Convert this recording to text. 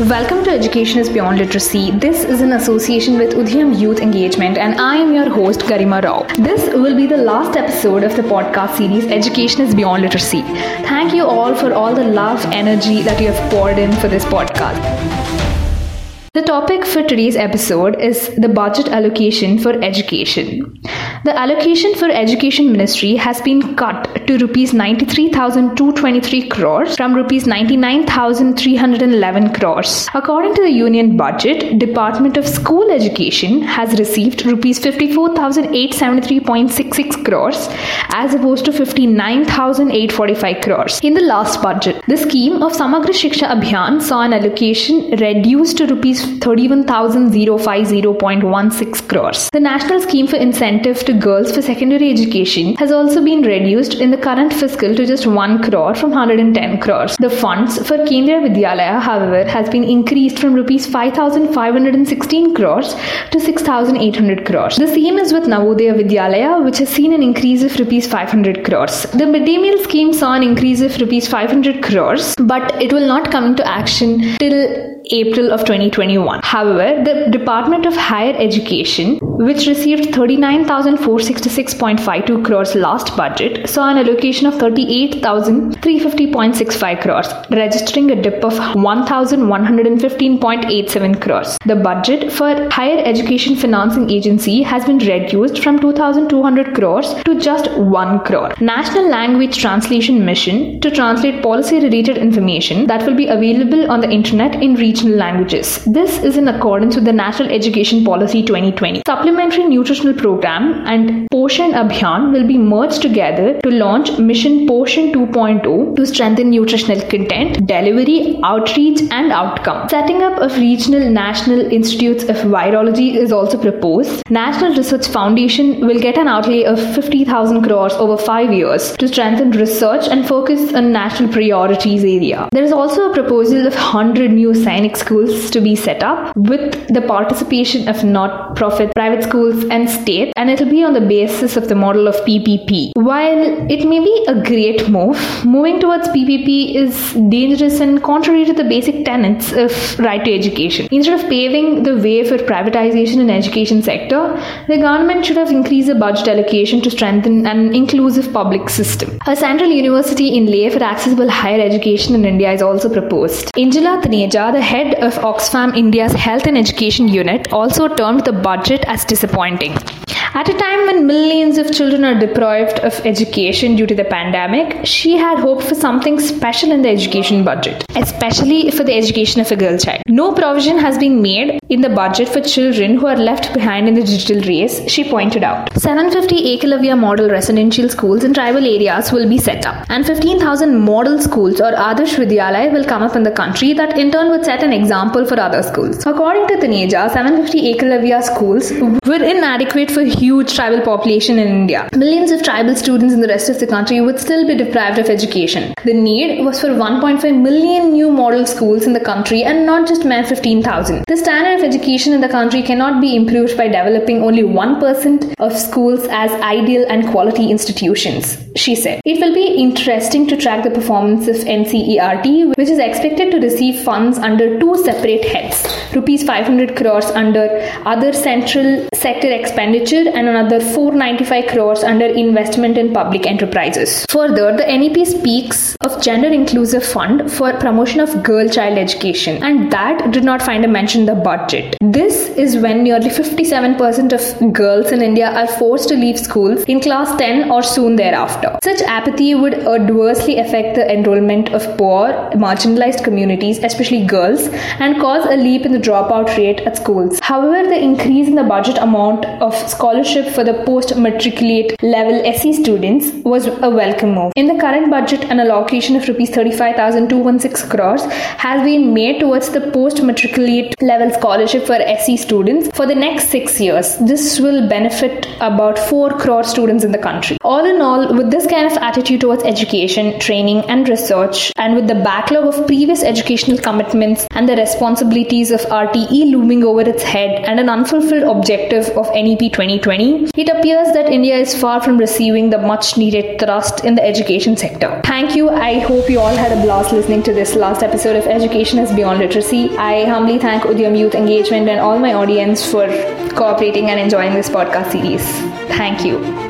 Welcome to Education is Beyond Literacy. This is an association with Udhyam Youth Engagement, and I am your host, Garima Rao. This will be the last episode of the podcast series Education is Beyond Literacy. Thank you all for all the love, energy that you have poured in for this podcast. The topic for today's episode is the budget allocation for education. The allocation for education ministry has been cut to rupees 93,223 crores from rupees 99,311 crores. According to the union budget, Department of School Education has received rupees 54,873.66 crores as opposed to 59,845 crores in the last budget. The scheme of Samagra Shiksha Abhiyan saw an allocation reduced to rupees 31,050.16 crores. The national scheme for incentive to girls for secondary education has also been reduced in the current fiscal to just 1 crore from 110 crores. The funds for Kendriya Vidyalaya, however, has been increased from rupees 5,516 crores to 6,800 crores. The same is with Navodaya Vidyalaya, which has seen an increase of rupees 500 crores. The midday meal scheme saw an increase of rupees 500 crores, but it will not come into action till April of 2021. However, the Department of Higher Education, which received 39,466.52 crores last budget, saw an allocation of 38,350.65 crores, registering a dip of 1,115.87 crores. The budget for Higher Education Financing Agency has been reduced from 2,200 crores to just 1 crore. National Language Translation Mission to translate policy related information that will be available on the internet in regional languages. This is in accordance with the National Education Policy 2020. Supplementary Nutritional Program and Poshan Abhiyan will be merged together to launch Mission Poshan 2.0 to strengthen nutritional content, delivery, outreach, and outcome. Setting up of regional national institutes of virology is also proposed. National Research Foundation will get an outlay of 50,000 crores over 5 years to strengthen research and focus on national priorities area. There is also a proposal of 100 new science schools to be set up with the participation of not profit private schools and state and it'll be on the basis of the model of PPP. While it may be a great move, moving towards PPP is dangerous and contrary to the basic tenets of right to education. Instead of paving the way for privatization in education sector, the government should have increased the budget allocation to strengthen an inclusive public system. A central university in Leh for accessible higher education in India is also proposed. Anjela Taneja, the head of Oxfam India's Health and Education Unit, also termed the budget as disappointing. At a time when millions of children are deprived of education due to the pandemic, she had hoped for something special in the education budget, especially for the education of a girl child. No provision has been made in the budget for children who are left behind in the digital race, she pointed out. 750 Ekalavya model residential schools in tribal areas will be set up, and 15,000 model schools or Adarsh Vidyalaya will come up in the country that in turn would set an example for other schools. According to Taneja, 750 Ekalavya schools were inadequate for huge tribal population in India. Millions of tribal students in the rest of the country would still be deprived of education. The need was for 1.5 million new model schools in the country and not just mere 15,000. The standard of education in the country cannot be improved by developing only 1% of schools as ideal and quality institutions, she said. It will be interesting to track the performance of NCERT, which is expected to receive funds under two separate heads rupees 500 crores under other central sector expenditure and another 495 crores under investment in public enterprises. Further, the NEP speaks of gender inclusive fund for promotion of girl child education and that did not find a mention in the budget. This is when nearly 57% of girls in India are forced to leave schools in class 10 or soon thereafter. Such apathy would adversely affect the enrollment of poor, marginalized communities, especially girls, and cause a leap in the dropout rate at schools. However, the increase in the budget amount of scholarship for the post matriculate level SC students was a welcome move. In the current budget, an allocation of rupees 35,216 crores has been made towards the post matriculate level scholarship for SC students for the next six years. This will benefit about 4 crore students in the country. All in all, with this kind of attitude towards education, training, and research, and with the backlog of previous educational commitments and the responsibilities of RTE looming over its head and an unfulfilled objective of NEP 2020, it appears that India is far from receiving the much needed thrust in the education sector. Thank you. I hope you all had a blast listening to this last episode of Education is Beyond Literacy. I humbly thank Udhyam Youth Engagement and all my audience for cooperating and enjoying this podcast series. Thank you.